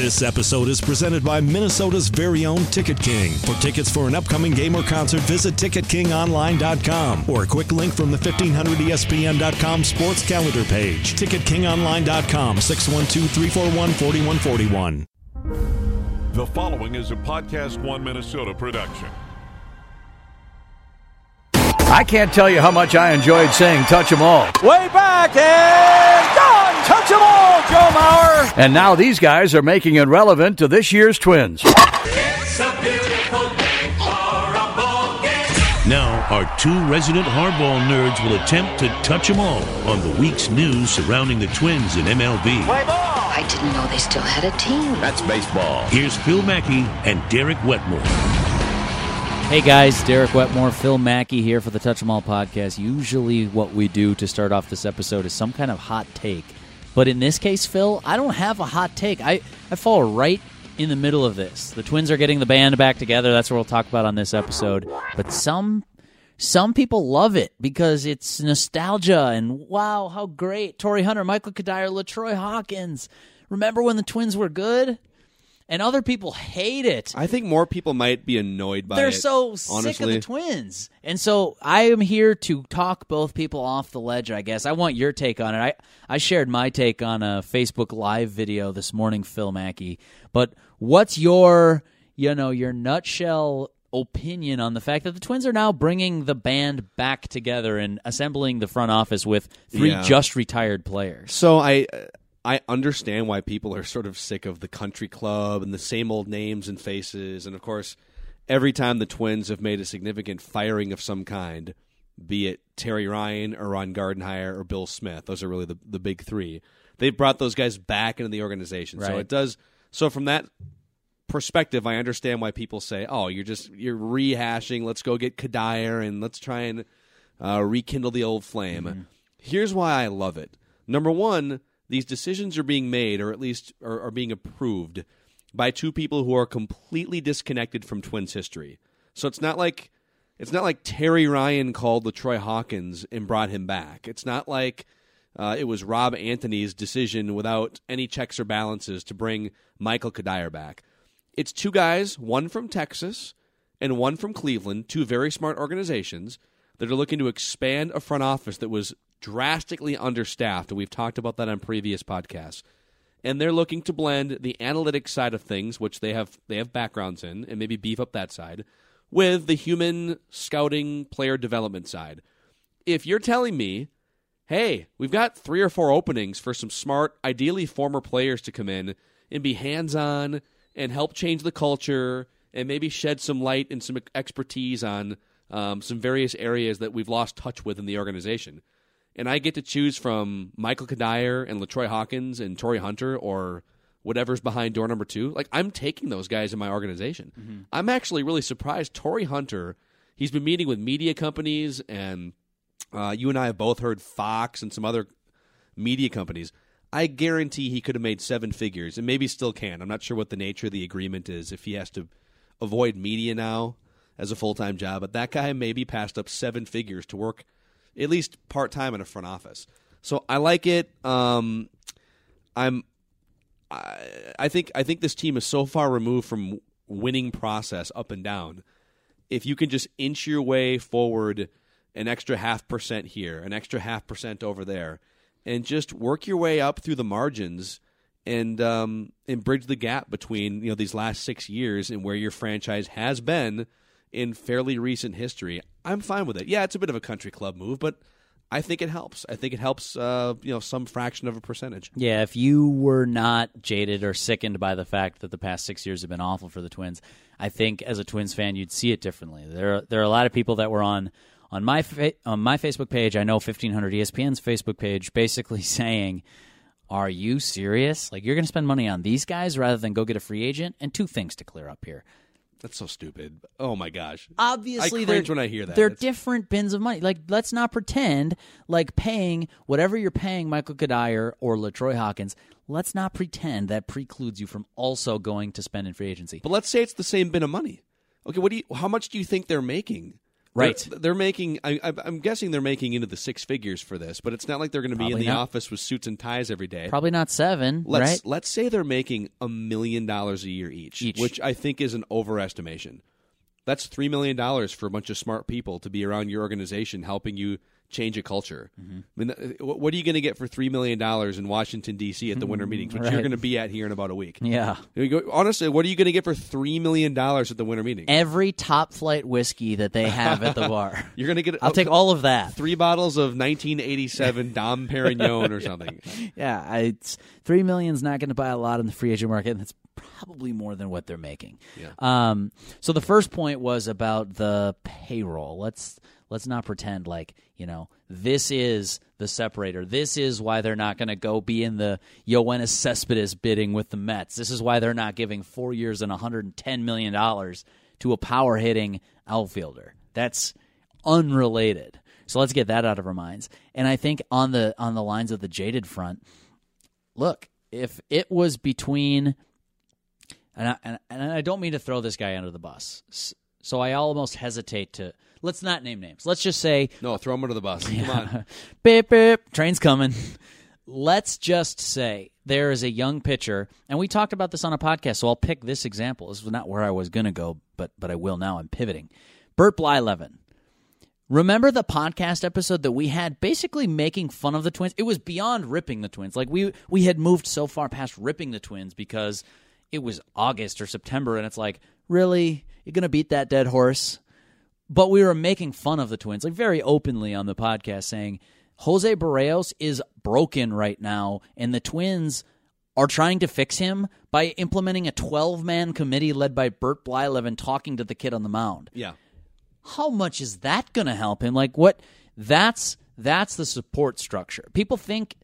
This episode is presented by Minnesota's very own Ticket King. For tickets for an upcoming game or concert, visit TicketKingOnline.com or a quick link from the 1500ESPN.com sports calendar page. TicketKingOnline.com, 612 341 4141. The following is a Podcast One Minnesota production. I can't tell you how much I enjoyed saying touch 'em all. Way back and gone. Touch 'em all, Joe Mauer. And now these guys are making it relevant to this year's Twins. It's a difficult game harmful game. Now, our two resident hardball nerds will attempt to touch 'em all on the week's news surrounding the Twins in MLB. I didn't know they still had a team. That's baseball. Here's Phil Mackey and Derek Wetmore. Hey guys, Derek Wetmore, Phil Mackey here for the Touch 'em All podcast. Usually, what we do to start off this episode is some kind of hot take, but in this case, Phil, I don't have a hot take. I I fall right in the middle of this. The Twins are getting the band back together. That's what we'll talk about on this episode. But some some people love it because it's nostalgia and wow, how great! Torii Hunter, Michael Cuddyer, Latroy Hawkins. Remember when the Twins were good? And other people hate it. I think more people might be annoyed by They're it. so honestly. sick of the twins. And so I am here to talk both people off the ledge, I guess. I want your take on it. I, I shared my take on a Facebook Live video this morning, Phil Mackey. But what's your, you know, your nutshell opinion on the fact that the Twins are now bringing the band back together and assembling the front office with three Yeah. just retired players? So I I understand why people are sort of sick of the country club and the same old names and faces, and of course, every time the Twins have made a significant firing of some kind, be it Terry Ryan or Ron Gardenhire or Bill Smith, those are really the the big three. They've brought those guys back into the organization, so it does. So from that perspective, I understand why people say, "Oh, you're just you're rehashing. Let's go get Cuddyer and let's try and uh, rekindle the old flame." Here's why I love it. Number one, these decisions are being made, or at least are, are being approved, by two people who are completely disconnected from Twins history. So it's not like it's not like Terry Ryan called Latroy Hawkins and brought him back. It's not like uh, it was Rob Antony's decision without any checks or balances to bring Michael Cuddyer back. It's two guys, one from Texas and one from Cleveland, two very smart organizations that are looking to expand a front office that was drastically understaffed. And we've talked about that on previous podcasts. And they're looking to blend the analytics side of things, which they have they have backgrounds in, and maybe beef up that side, with the human scouting player development side. If you're telling me hey, we've got three or four openings for some smart, ideally former players to come in and be hands on and help change the culture and maybe shed some light and some expertise on um, some various areas that we've lost touch with in the organization. And I get to choose from Michael Cuddyer and Latroy Hawkins and Torii Hunter or whatever's behind door number two. Like, I'm taking those guys in my organization. I'm actually really surprised. Torii Hunter, he's been meeting with media companies and uh, you and I have both heard Fox and some other media companies. I guarantee he could have made seven figures and maybe still can. I'm not sure what the nature of the agreement is if he has to avoid media now as a full time job, but that guy maybe passed up seven figures to work at least part time in a front office. So I like it. Um, I'm. I, I think I think this team is so far removed from winning process up and down. If you can just inch your way forward an extra half percent here, an extra half percent over there, and just work your way up through the margins and um, and bridge the gap between you know these last six years and where your franchise has been in fairly recent history. I'm fine with it. Yeah, it's a bit of a country club move, but I think it helps. I think it helps uh, you know some fraction of a percentage. Yeah, if you were not jaded or sickened by the fact that the past six years have been awful for the Twins, I think as a Twins fan you'd see it differently. There, there are a lot of people that were on on my fa- on my Facebook page. I know 1500 ESPN's Facebook page, basically saying, "Are you serious? Like you're going to spend money on these guys rather than go get a free agent?" And two things to clear up here. That's so stupid. Oh my gosh. Obviously, I cringe when I hear that. They're different bins of money. Like, let's not pretend like paying whatever you're paying Michael Cuddyer or Latroy Hawkins. Let's not pretend that precludes you from also going to spend in free agency. But let's say it's the same bin of money. Okay, what do you? How much do you think they're making? Right. They're, they're making. I, I'm guessing they're making into the six figures for this, but it's not like they're going to be in the not. office with suits and ties every day. Probably not seven, Let's right? let's say they're making a million dollars a year each, Each. which I think is an overestimation. That's three million dollars for a bunch of smart people to be around your organization, helping you change a culture. Mm-hmm. I mean, what are you going to get for three million dollars in Washington D.C. at the winter meetings, which you're going to be at here in about a week? Yeah. Honestly, what are you going to get for three million dollars at the winter meeting? Every top flight whiskey that they have at the bar. You're going to get. I'll take all of that. three bottles of 1987 Dom Perignon or something. Yeah, I, it's three million's not going to buy a lot in the free agent market, and that's probably more than what they're making. Yeah. Um. So the first point was about the payroll. Let's let's not pretend like you know this is the separator. This is why they're not going to go be in the Yoenis Cespedes bidding with the Mets. This is why they're not giving four years and 110 million dollars to a power hitting outfielder. That's unrelated. So let's get that out of our minds. And I think on the on the lines of the jaded front, look, if it was between and I, and, and I don't mean to throw this guy under the bus. So I almost hesitate to let's not name names. Let's just say No, throw them under the bus. Come on. beep beep, train's coming. Let's just say there is a young pitcher, and we talked about this on a podcast, so I'll pick this example. This was not where I was going to go, but but I will now. I'm pivoting. Burt Blyleven. Remember the podcast episode that we had basically making fun of the twins? It was beyond ripping the twins. Like we we had moved so far past ripping the twins because it was August or September and it's like, "Really? You're going to beat that dead horse?" But we were making fun of the twins like very openly on the podcast saying Jose Berrios is broken right now and the twins are trying to fix him by implementing a 12-man committee led by Burt Blyleven talking to the kid on the mound Yeah. how much is that going to help him? Like what? That's that's the support structure. People think.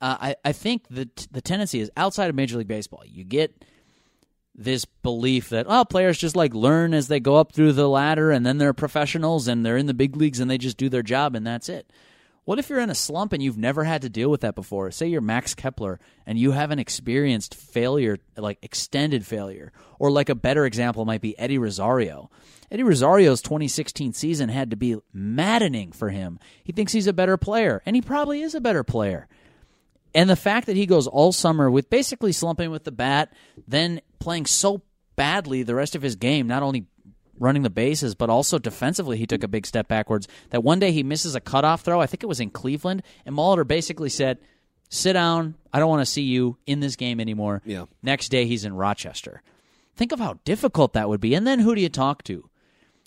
Uh, I I think the the tendency is outside of Major League Baseball. You get this belief that oh players just like learn as they go up through the ladder and then they're professionals and they're in the big leagues and they just do their job and that's it. What if you're in a slump and you've never had to deal with that before? Say you're Max Kepler and you haven't experienced failure, like extended failure. Or like a better example might be Eddie Rosario. Eddie Rosario's 2016 season had to be maddening for him. He thinks he's a better player, and he probably is a better player. And the fact that he goes all summer with basically slumping with the bat, then playing so badly the rest of his game, not only running the bases, but also defensively, he took a big step backwards. That one day he misses a cutoff throw, I think it was in Cleveland, and Molitor basically said, Sit down. I don't want to see you in this game anymore. Yeah. Next day he's in Rochester. Think of how difficult that would be. And then who do you talk to?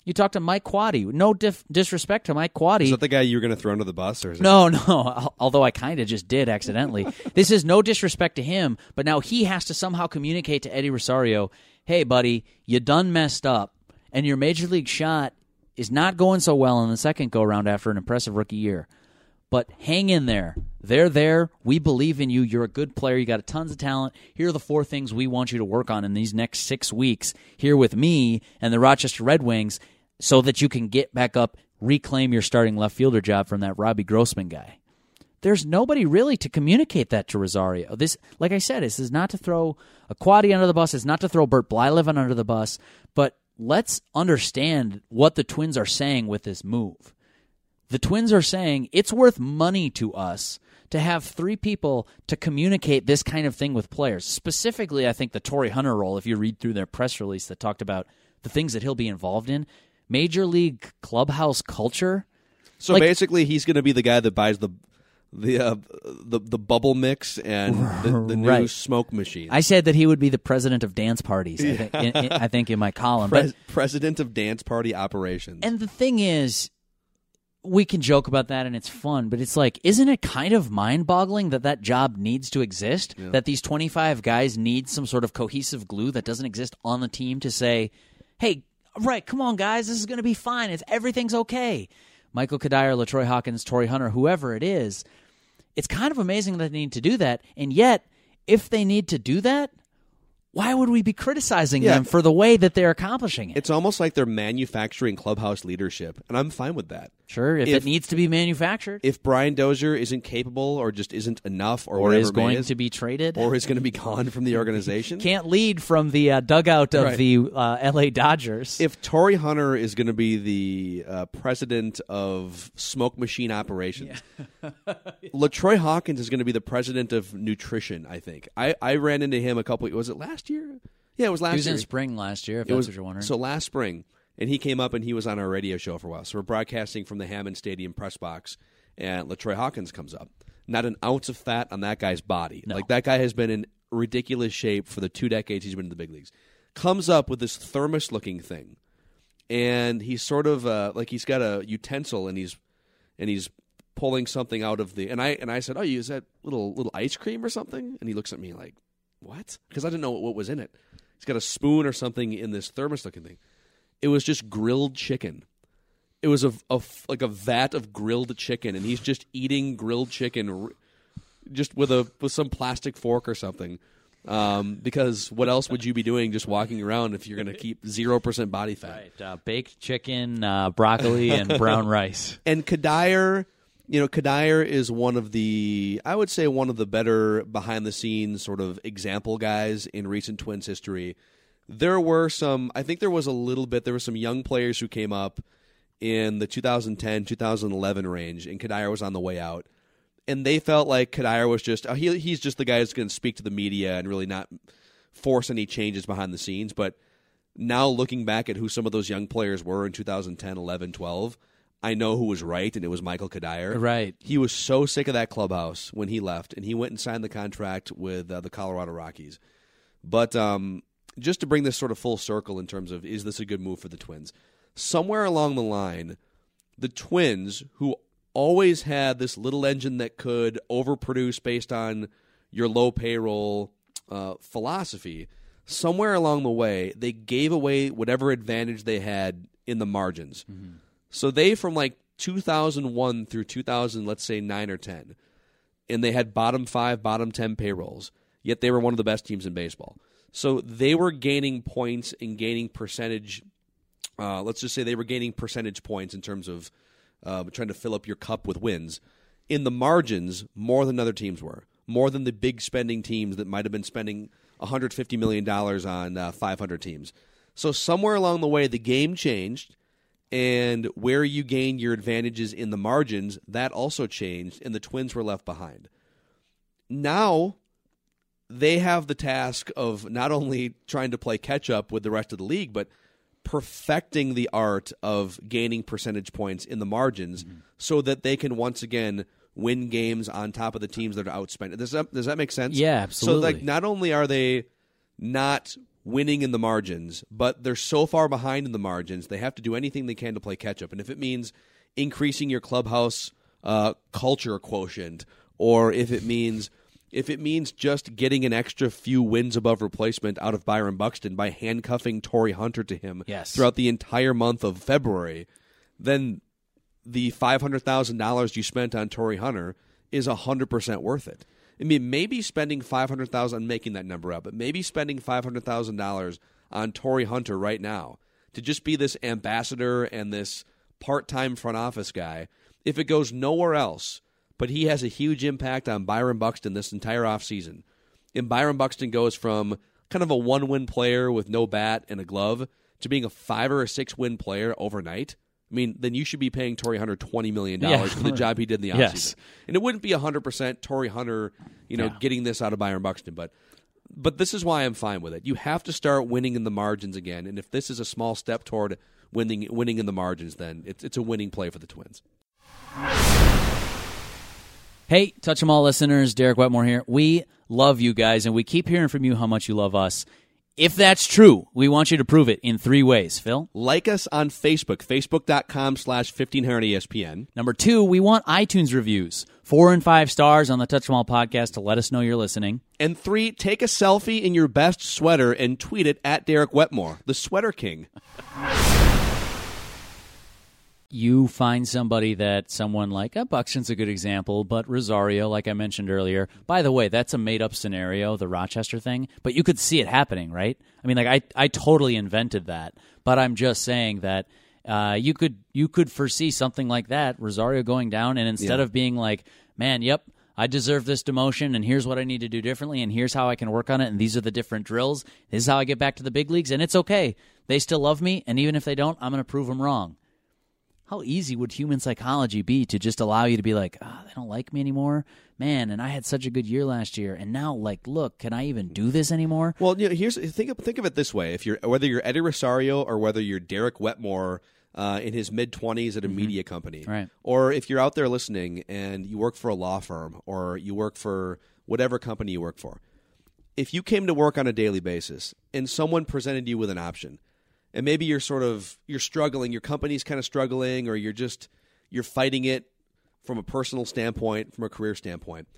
You talk to Mike Quade. No dif- disrespect to Mike Quade. Is that the guy you were going to throw under the bus, or is it- No, no. Although I kind of just did accidentally. this is no disrespect to him, but now he has to somehow communicate to Eddie Rosario, "Hey, buddy, you done messed up, and your major league shot is not going so well in the second go round after an impressive rookie year. But hang in there. They're there. We believe in you. You're a good player. You got tons of talent. Here are the four things we want you to work on in these next six weeks here with me and the Rochester Red Wings so that you can get back up, reclaim your starting left fielder job from that Robbie Grossman guy. There's nobody really to communicate that to Rosario. This, like I said, this is not to throw a Quade under the bus. It's not to throw Burt Blyleven under the bus. But let's understand what the Twins are saying with this move. The Twins are saying it's worth money to us to have three people to communicate this kind of thing with players. Specifically, I think the Torii Hunter role, if you read through their press release that talked about the things that he'll be involved in, major league clubhouse culture. So Like- basically, he's going to be the guy that buys the the uh, the the bubble mix and the, the new Right. smoke machine. I said that he would be the president of dance parties. I think, in, in- I think in my column. But president of dance party operations. And the thing is, we can joke about that and it's fun, but it's like, isn't it kind of mind boggling that that job needs to exist? That these 25 guys need some sort of cohesive glue that doesn't exist on the team to say, hey, right, come on, guys, this is going to be fine. It's, everything's okay. Michael Cuddyer, Latroy Hawkins, Torii Hunter, whoever it is, it's kind of amazing that they need to do that. And yet, if they need to do that, why would we be criticizing Yeah. them for the way that they're accomplishing it? it's almost like they're manufacturing clubhouse leadership, and I'm fine with that. Sure, if, If- it needs to be manufactured If Brian Dozier isn't capable or just isn't enough or, or is going is, to be traded, or is going to be gone from the organization. can't lead from the uh, dugout of Right. the uh, L.A. Dodgers. if Torii Hunter is going to be the uh, president of smoke machine operations, Latroy Hawkins is going to be the president of nutrition. I think I, I ran into him a couple. Was it last year? Yeah, it was last year. he was year. in spring last year, if It that's was what you're wondering. so last spring, and he came up and he was on our radio show for a while. So we're broadcasting from the Hammond Stadium press box, and Latroy Hawkins comes up. Not an ounce of fat on that guy's body. Like that guy has been in ridiculous shape for the two decades he's been in the big leagues. Comes up with this thermos-looking thing, and he's sort of uh, like he's got a utensil and he's and he's pulling something out of the and I and I said, "Oh, you is that little little ice cream or something?" And he looks at me like, "What?" Because I didn't know what was in it. He's got a spoon or something in this thermos looking thing. It was just grilled chicken. It was a, a like a vat of grilled chicken, and he's just eating grilled chicken, r- just with a with some plastic fork or something. Um, because what else would you be doing just walking around if you're going to keep zero percent body fat? Right, uh, baked chicken, uh, broccoli, and brown rice. and Cuddyer, you know, Cuddyer is one of the, I would say, one of the better behind the scenes sort of example guys in recent Twins history. There were some, I think there was a little bit, there were some young players who came up in the 2010, 2011 range, and Cuddyer was on the way out. And they felt like Cuddyer was just, uh, he, he's just the guy who's going to speak to the media and really not force any changes behind the scenes. But now looking back at who some of those young players were in 2010, 11, 12, I know who was right, and it was Michael Cuddyer. Right. He was so sick of that clubhouse when he left, and he went and signed the contract with uh, the Colorado Rockies. But um, just to bring this sort of full circle in terms of is this a good move for the Twins? Somewhere along the line, the Twins, who always had this little engine that could overproduce based on your low payroll uh, philosophy, somewhere along the way, they gave away whatever advantage they had in the margins. So they, from like 2001 through 2000, let's say 9 or 10, and they had bottom five, bottom 10 payrolls, yet they were one of the best teams in baseball. So they were gaining points and gaining percentage. Uh, let's just say they were gaining percentage points in terms of uh, trying to fill up your cup with wins in the margins more than other teams were, more than the big spending teams that might have been spending 150 million dollars on uh, 500 teams. So somewhere along the way, the game changed, and where you gained your advantages in the margins, that also changed, and the Twins were left behind. Now they have the task of not only trying to play catch up with the rest of the league, but perfecting the art of gaining percentage points in the margins so that they can once again win games on top of the teams that are outspent. Does that, does that make sense? Yeah, absolutely. So, like, not only are they not winning in the margins, but they're so far behind in the margins, they have to do anything they can to play catch up. And if it means increasing your clubhouse uh, culture quotient, or if it means if it means just getting an extra few wins above replacement out of Byron Buxton by handcuffing Torii Hunter to him Yes. throughout the entire month of February, then the five hundred thousand dollars you spent on Torii Hunter is hundred percent worth it. I mean, maybe spending five hundred thousand. I'm making that number up, but maybe spending five hundred thousand dollars on Torii Hunter right now to just be this ambassador and this part-time front office guy. If it goes nowhere else, but he has a huge impact on Byron Buxton this entire offseason. And Byron Buxton goes from kind of a one-win player with no bat and a glove to being a five or a six-win player overnight. I mean, then you should be paying Torii Hunter twenty million dollars Yeah. for the job he did in the offseason. Yes. And it wouldn't be hundred percent Torii Hunter, you know, Yeah. getting this out of Byron Buxton, but but this is why I'm fine with it. You have to start winning in the margins again, and if this is a small step toward winning winning in the margins, then it's it's a winning play for the Twins. Hey, Touch 'em All listeners, Derek Wetmore here. We love you guys, and we keep hearing from you how much you love us. If that's true, we want you to prove it in three ways, Phil. Like us on Facebook, facebook.com slash 1500ESPN. Number two, we want iTunes reviews, four and five stars on the Touch 'em All podcast to let us know you're listening. And three, take a selfie in your best sweater and tweet it at Derek Wetmore, the sweater king. you find somebody that someone like uh, Buxton's a good example, but Rosario, like I mentioned earlier. By the way, that's a made up scenario, the Rochester thing, but you could see it happening, right? I mean, like I I totally invented that, but I'm just saying that Uh, you could you could foresee something like that, Rosario going down, and instead Yeah. of being like, "Man, yep, I deserve this demotion, and here's what I need to do differently, and here's how I can work on it, and these are the different drills. This is how I get back to the big leagues, and it's okay. They still love me, and even if they don't, I'm going to prove them wrong." How easy would human psychology be to just allow you to be like, oh, they don't like me anymore, man? And I had such a good year last year, and now, like, look, can I even do this anymore? Well, you know, here's think of, think of it this way: if you're whether you're Eddie Rosario or whether you're Derek Wetmore uh, in his mid twenties at a media company, Right. Or if you're out there listening and you work for a law firm or you work for whatever company you work for, if you came to work on a daily basis and someone presented you with an option, and maybe you're sort of you're struggling, your company's kind of struggling, or you're just you're fighting it from a personal standpoint, from a career standpoint,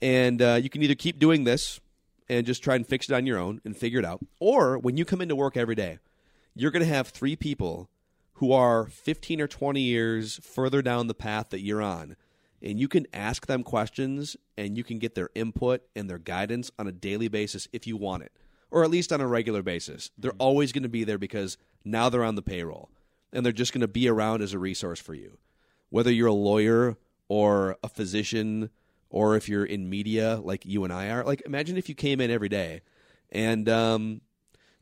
and uh, you can either keep doing this and just try and fix it on your own and figure it out, or when you come into work every day, you're going to have three people who are 15 or 20 years further down the path that you're on. And you can ask them questions and you can get their input and their guidance on a daily basis if you want it, or at least on a regular basis. They're always going to be there because now they're on the payroll and they're just going to be around as a resource for you. Whether you're a lawyer or a physician or if you're in media like you and I are, like imagine if you came in every day and um,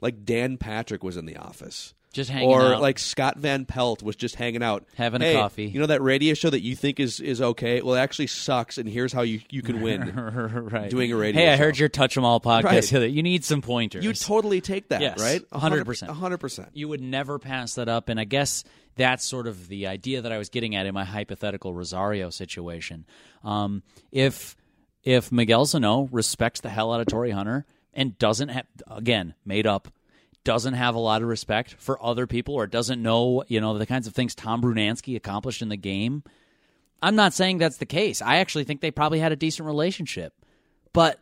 like Dan Patrick was in the office. Just hanging out or out. like Scott Van Pelt was just hanging out, Having a coffee. You know that radio show that you think is is okay? Well, it actually sucks, and here's how you you can win. right. Doing a radio Hey, I show. heard your Touch 'em All podcast Right. You need some pointers. you totally take that, Yes, right? 100%. hundred percent. you would never pass that up. And I guess that's sort of the idea that I was getting at in my hypothetical Rosario situation. Um, if if Miguel Sano respects the hell out of Torii Hunter and doesn't have again made up doesn't have a lot of respect for other people or doesn't know you know the kinds of things Tom Brunansky accomplished in the game. I'm not saying that's the case. I actually think they probably had a decent relationship. But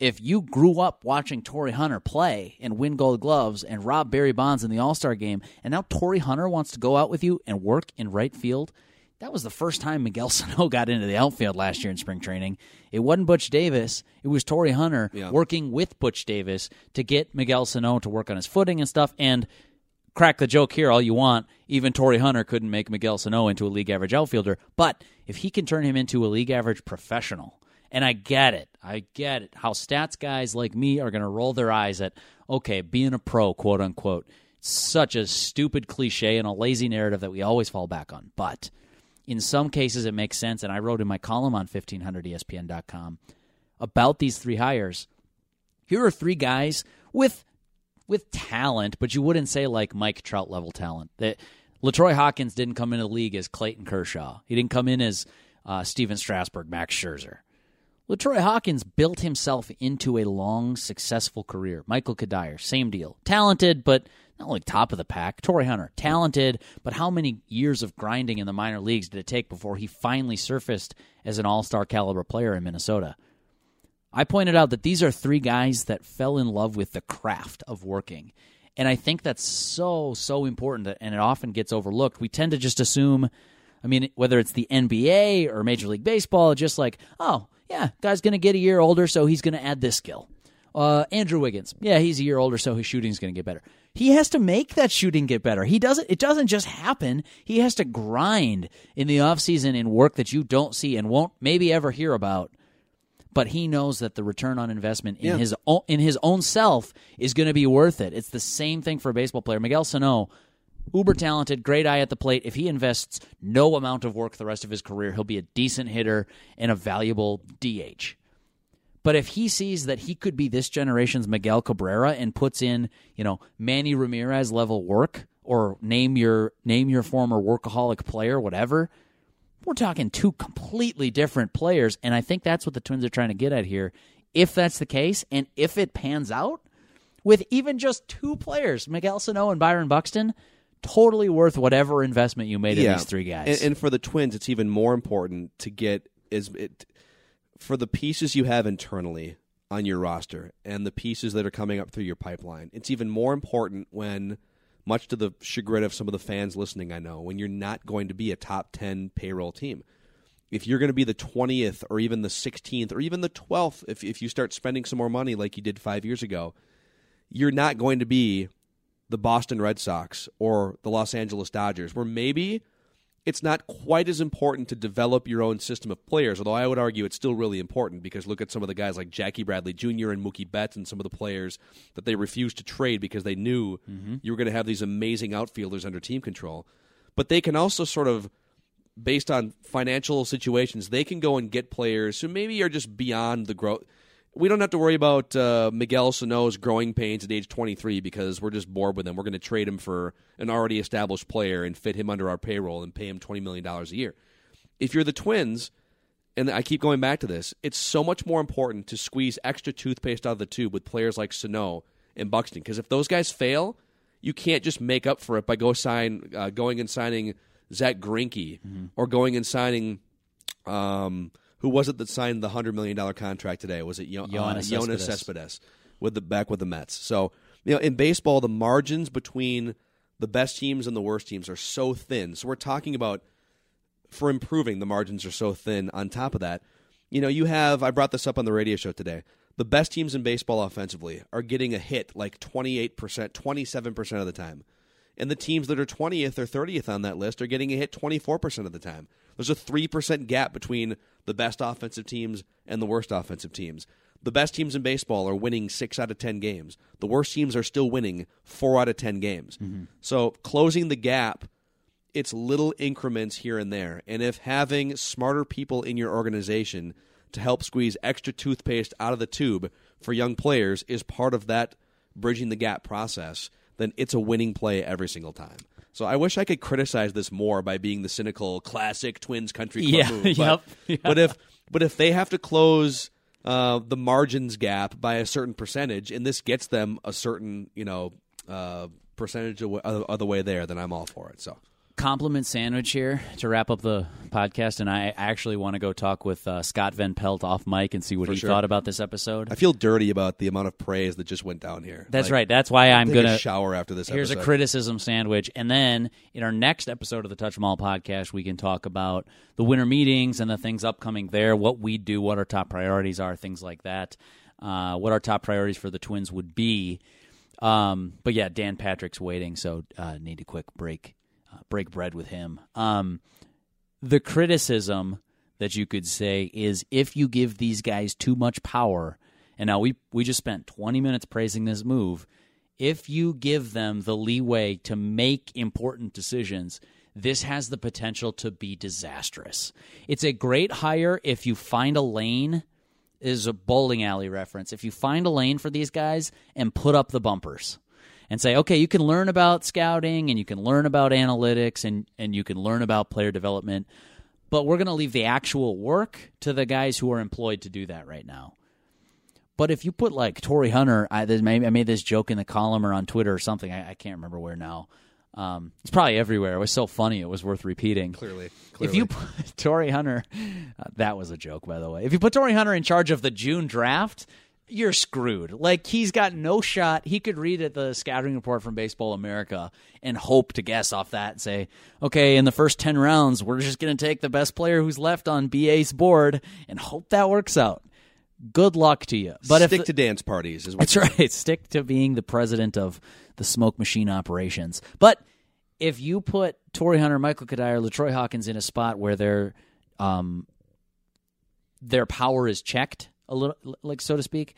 if you grew up watching Torii Hunter play and win gold gloves and rob Barry Bonds in the All Star game, and now Torii Hunter wants to go out with you and work in right field, that was the first time Miguel Sano got into the outfield last year in spring training. It wasn't Butch Davis, it was Torii Hunter Yeah. working with Butch Davis to get Miguel Sano to work on his footing and stuff. And crack the joke here all you want. Even Torii Hunter couldn't make Miguel Sano into a league average outfielder. But if he can turn him into a league average professional, and I get it, I get it, how stats guys like me are going to roll their eyes at, okay, being a pro, quote unquote, such a stupid cliche and a lazy narrative that we always fall back on. But in some cases, it makes sense. And I wrote in my column on E 1500ESPN.com about these three hires. Here are three guys with with talent, but you wouldn't say like Mike Trout level talent. That Latroy Hawkins didn't come into the league as Clayton Kershaw. He didn't come in as uh, Stephen Strasburg, Max Scherzer. Latroy Hawkins built himself into a long, successful career. Michael Cuddyer, same deal. Talented, but not like top of the pack. Torii Hunter, talented, but how many years of grinding in the minor leagues did it take before he finally surfaced as an all star caliber player in Minnesota? I pointed out that these are three guys that fell in love with the craft of working. And I think that's so, so important, and it often gets overlooked. We tend to just assume, I mean, whether it's the NBA or Major League Baseball, just like, oh, yeah, guy's going to get a year older, so he's going to add this skill. Uh, Andrew Wiggins, yeah, he's a year older, so his shooting's going to get better. He has to make that shooting get better. He doesn't. It doesn't just happen. He has to grind in the offseason in work that you don't see and won't maybe ever hear about but he knows that the return on investment in Yeah. his own, in his own self is going to be worth it. It's the same thing for a baseball player. Miguel Sano, uber talented, great eye at the plate. If he invests no amount of work the rest of his career, he'll be a decent hitter and a valuable DH. But if he sees that he could be this generation's Miguel Cabrera and puts in, you know, Manny Ramirez level work or name your name your former workaholic player, whatever, we're talking two completely different players, and I think that's what the Twins are trying to get at here. If that's the case, and if it pans out, with even just two players, Miguel Sano and Byron Buxton, totally worth whatever investment you made in these three guys. And, and for the Twins, it's even more important to get is it for the pieces you have internally on your roster and the pieces that are coming up through your pipeline. It's even more important when, much to the chagrin of some of the fans listening, I know, when you're not going to be a top ten payroll team. If you're going to be the 20th or even the 16th or even the 12th, if, if you start spending some more money like you did five years ago, you're not going to be the Boston Red Sox or the Los Angeles Dodgers, where maybe it's not quite as important to develop your own system of players, although I would argue it's still really important because look at some of the guys like Jackie Bradley Jr. and Mookie Betts and some of the players that they refused to trade because they knew mm-hmm. you were going to have these amazing outfielders under team control. But they can also sort of, based on financial situations, they can go and get players who maybe are just beyond the growth. We don't have to worry about uh, Miguel Sano's growing pains at age 23 because we're just bored with him. We're going to trade him for an already established player and fit him under our payroll and pay him $20 million a year. If you're the Twins, and I keep going back to this, it's so much more important to squeeze extra toothpaste out of the tube with players like Sano and Buxton because if those guys fail, you can't just make up for it by go sign uh, going and signing Zack Greinke or going and signing um, who was it that signed the hundred million dollar contract today? Was it Yo- uh, Yoenis Yoenis Cespedes. Cespedes with the back with the Mets? So you know, in baseball, the margins between the best teams and the worst teams are so thin. So we're talking about for improving, the margins are so thin. On top of that, you know, you have I brought this up on the radio show today. The best teams in baseball offensively are getting a hit like 28%, 27% of the time. And the teams that are 20th or 30th on that list are getting a hit 24% of the time. There's a 3% gap between the best offensive teams and the worst offensive teams. The best teams in baseball are winning 6 out of 10 games. The worst teams are still winning 4 out of 10 games. Mm-hmm. So, closing the gap it's little increments here and there. And if having smarter people in your organization to help squeeze extra toothpaste out of the tube for young players is part of that bridging the gap process, then it's a winning play every single time. So I wish I could criticize this more by being the cynical classic Twins country club Yeah, move. But, yep, yeah. but if but if they have to close uh, the margins gap by a certain percentage, and this gets them a certain you know uh, percentage of, of, of the way there, then I'm all for it. So. Compliment sandwich here to wrap up the podcast, and I actually want to go talk with uh, Scott Van Pelt off mic and see what For he sure. thought about this episode. I feel dirty about the amount of praise that just went down here. That's Like, right. That's why I'm gonna shower after this. Here's episode. a criticism sandwich, and then in our next episode of the Touch 'Em All podcast, we can talk about the winter meetings and the things upcoming there, what we do, what our top priorities are, things like that, uh, what our top priorities for the Twins would be. Um, but yeah, Dan Patrick's waiting, so uh, need a quick break, break bread with him. Um, the criticism that you could say is if you give these guys too much power, and now we we just spent 20 minutes praising this move. If you give them the leeway to make important decisions, this has the potential to be disastrous. It's a great hire if you find a lane is a bowling alley reference. If you find a lane for these guys and put up the bumpers and say, okay, you can learn about scouting and you can learn about analytics and, and you can learn about player development, but we're going to leave the actual work to the guys who are employed to do that right now. But if you put like Torii Hunter, I, I made this joke in the column or on Twitter or something. I, I can't remember where now. Um, it's probably everywhere. It was so funny. It was worth repeating. Clearly, If you put Torii Hunter, uh, that was a joke, by the way. If you put Torii Hunter in charge of the June draft, you're screwed. Like he's got no shot. He could read at the scouting report from Baseball America and hope to guess off that and say, okay, in the first ten rounds, we're just going to take the best player who's left on BA's board and hope that works out. Good luck to you. But stick to dance parties is what that's right. Stick to being the president of the smoke machine operations. But if you put Torii Hunter, Michael Cuddyer, Latroy Hawkins in a spot where their um, their power is checked a little, like so to speak,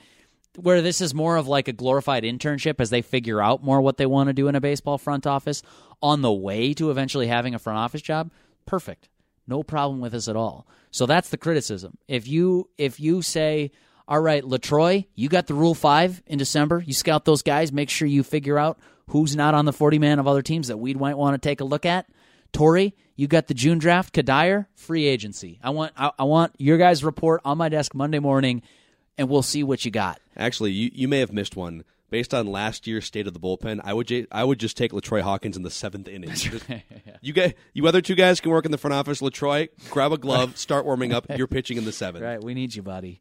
where this is more of like a glorified internship as they figure out more what they want to do in a baseball front office on the way to eventually having a front office job, perfect. No problem with this at all. So that's the criticism. If you if you say, "All right, Latroy, you got the Rule 5 in December. You scout those guys, make sure you figure out who's not on the 40 man of other teams that we might want to take a look at." Torii, you got the June draft. Cuddyer, free agency. I want I, I want your guys' report on my desk Monday morning, and we'll see what you got. Actually, you, you may have missed one. Based on last year's state of the bullpen, I would j- I would just take Latroy Hawkins in the seventh inning. Just- You guys, you other two guys can work in the front office. Latroy, grab a glove, start warming up. You're pitching in the seventh. Right, we need you, buddy.